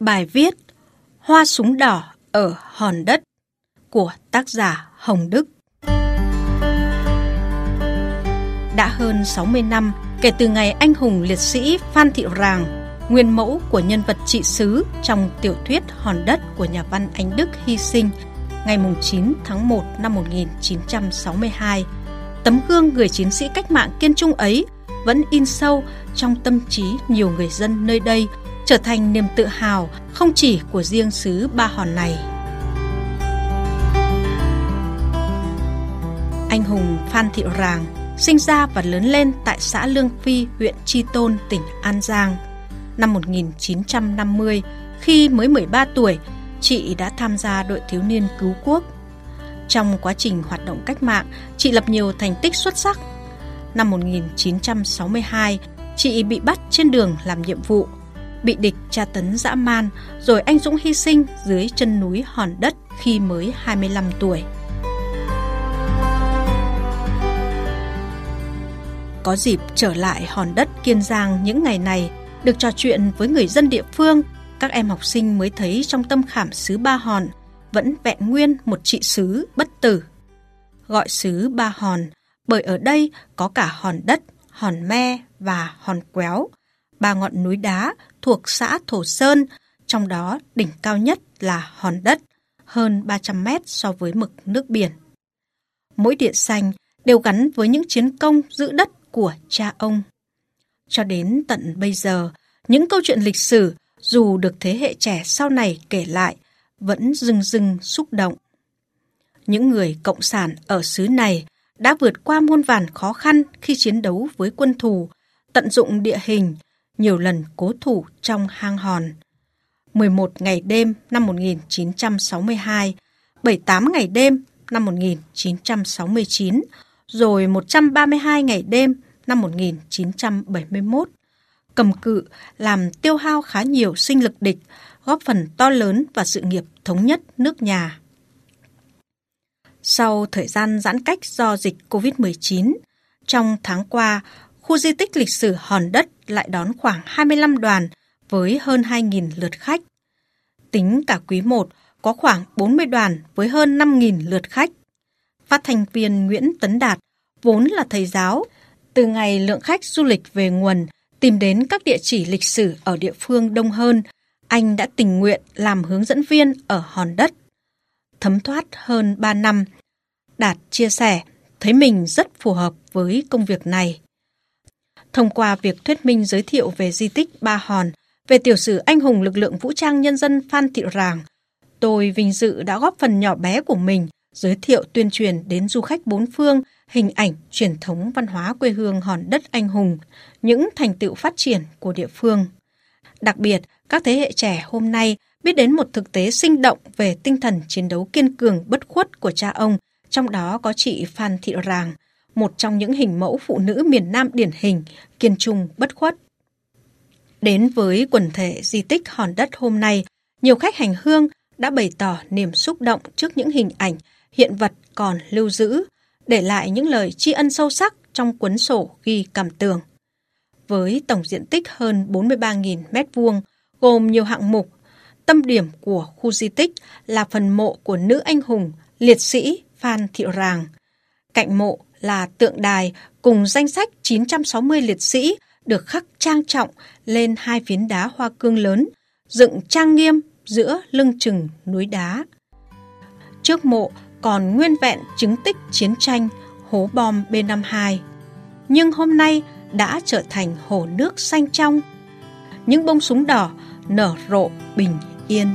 Bài viết Hoa súng đỏ ở hòn đất của tác giả Hồng Đức Đã hơn 60 năm kể từ ngày anh hùng liệt sĩ Phan Thị Ràng, nguyên mẫu của nhân vật trị sứ trong tiểu thuyết Hòn đất của nhà văn Anh Đức hy sinh ngày 9 tháng 1 năm 1962. Tấm gương người chiến sĩ cách mạng kiên trung ấy vẫn in sâu trong tâm trí nhiều người dân nơi đây – trở thành niềm tự hào không chỉ của riêng xứ Ba Hòn này. Anh hùng Phan Thị Ràng sinh ra và lớn lên tại xã Lương Phi, huyện Tri Tôn, tỉnh An Giang. Năm 1950, khi mới 13 tuổi, chị đã tham gia đội thiếu niên cứu quốc. Trong quá trình hoạt động cách mạng, chị lập nhiều thành tích xuất sắc. Năm 1962, chị bị bắt trên đường làm nhiệm vụ bị địch tra tấn dã man, rồi anh Dũng hy sinh dưới chân núi Hòn Đất khi mới 25 tuổi. Có dịp trở lại Hòn Đất Kiên Giang những ngày này, được trò chuyện với người dân địa phương, các em học sinh mới thấy trong tâm khảm xứ Ba Hòn vẫn vẹn nguyên một trị xứ bất tử. Gọi xứ Ba Hòn bởi ở đây có cả hòn đất, hòn me và hòn quéo, ba ngọn núi đá thuộc xã Thổ Sơn, trong đó đỉnh cao nhất là Hòn Đất, hơn 300 mét so với mực nước biển. Mỗi địa xanh đều gắn với những chiến công giữ đất của cha ông. Cho đến tận bây giờ, những câu chuyện lịch sử dù được thế hệ trẻ sau này kể lại vẫn rưng rưng xúc động. Những người cộng sản ở xứ này đã vượt qua muôn vàn khó khăn khi chiến đấu với quân thù, tận dụng địa hình, nhiều lần cố thủ trong hang hòn. 11 ngày đêm năm 1962, 78 ngày đêm năm 1969, rồi 132 ngày đêm năm 1971. Cầm cự làm tiêu hao khá nhiều sinh lực địch, góp phần to lớn vào sự nghiệp thống nhất nước nhà. Sau thời gian giãn cách do dịch COVID-19, trong tháng qua, khu di tích lịch sử Hòn Đất lại đón khoảng 25 đoàn với hơn 2.000 lượt khách. Tính cả quý 1 có khoảng 40 đoàn với hơn 5.000 lượt khách. Phát thanh viên Nguyễn Tấn Đạt vốn là thầy giáo, từ ngày lượng khách du lịch về nguồn tìm đến các địa chỉ lịch sử ở địa phương đông hơn, anh đã tình nguyện làm hướng dẫn viên ở Hòn Đất. Thấm thoát hơn 3 năm, Đạt chia sẻ thấy mình rất phù hợp với công việc này. Thông qua việc thuyết minh giới thiệu về di tích Ba Hòn, về tiểu sử anh hùng lực lượng vũ trang nhân dân Phan Thị Ràng, tôi vinh dự đã góp phần nhỏ bé của mình giới thiệu tuyên truyền đến du khách bốn phương hình ảnh truyền thống văn hóa quê hương hòn đất anh hùng, những thành tựu phát triển của địa phương. Đặc biệt, các thế hệ trẻ hôm nay biết đến một thực tế sinh động về tinh thần chiến đấu kiên cường bất khuất của cha ông, trong đó có chị Phan Thị Ràng, một trong những hình mẫu phụ nữ miền Nam điển hình, kiên trung, bất khuất. Đến với quần thể di tích hòn đất hôm nay, nhiều khách hành hương đã bày tỏ niềm xúc động trước những hình ảnh, hiện vật còn lưu giữ, để lại những lời tri ân sâu sắc trong cuốn sổ ghi cảm tưởng. Với tổng diện tích hơn 43.000 m2, gồm nhiều hạng mục, tâm điểm của khu di tích là phần mộ của nữ anh hùng, liệt sĩ Phan Thị Ràng. Cạnh mộ là tượng đài cùng danh sách 960 liệt sĩ được khắc trang trọng lên hai phiến đá hoa cương lớn, dựng trang nghiêm giữa lưng chừng núi đá. Trước mộ còn nguyên vẹn chứng tích chiến tranh hố bom B-52. Nhưng hôm nay đã trở thành hồ nước xanh trong. Những bông súng đỏ nở rộ bình yên.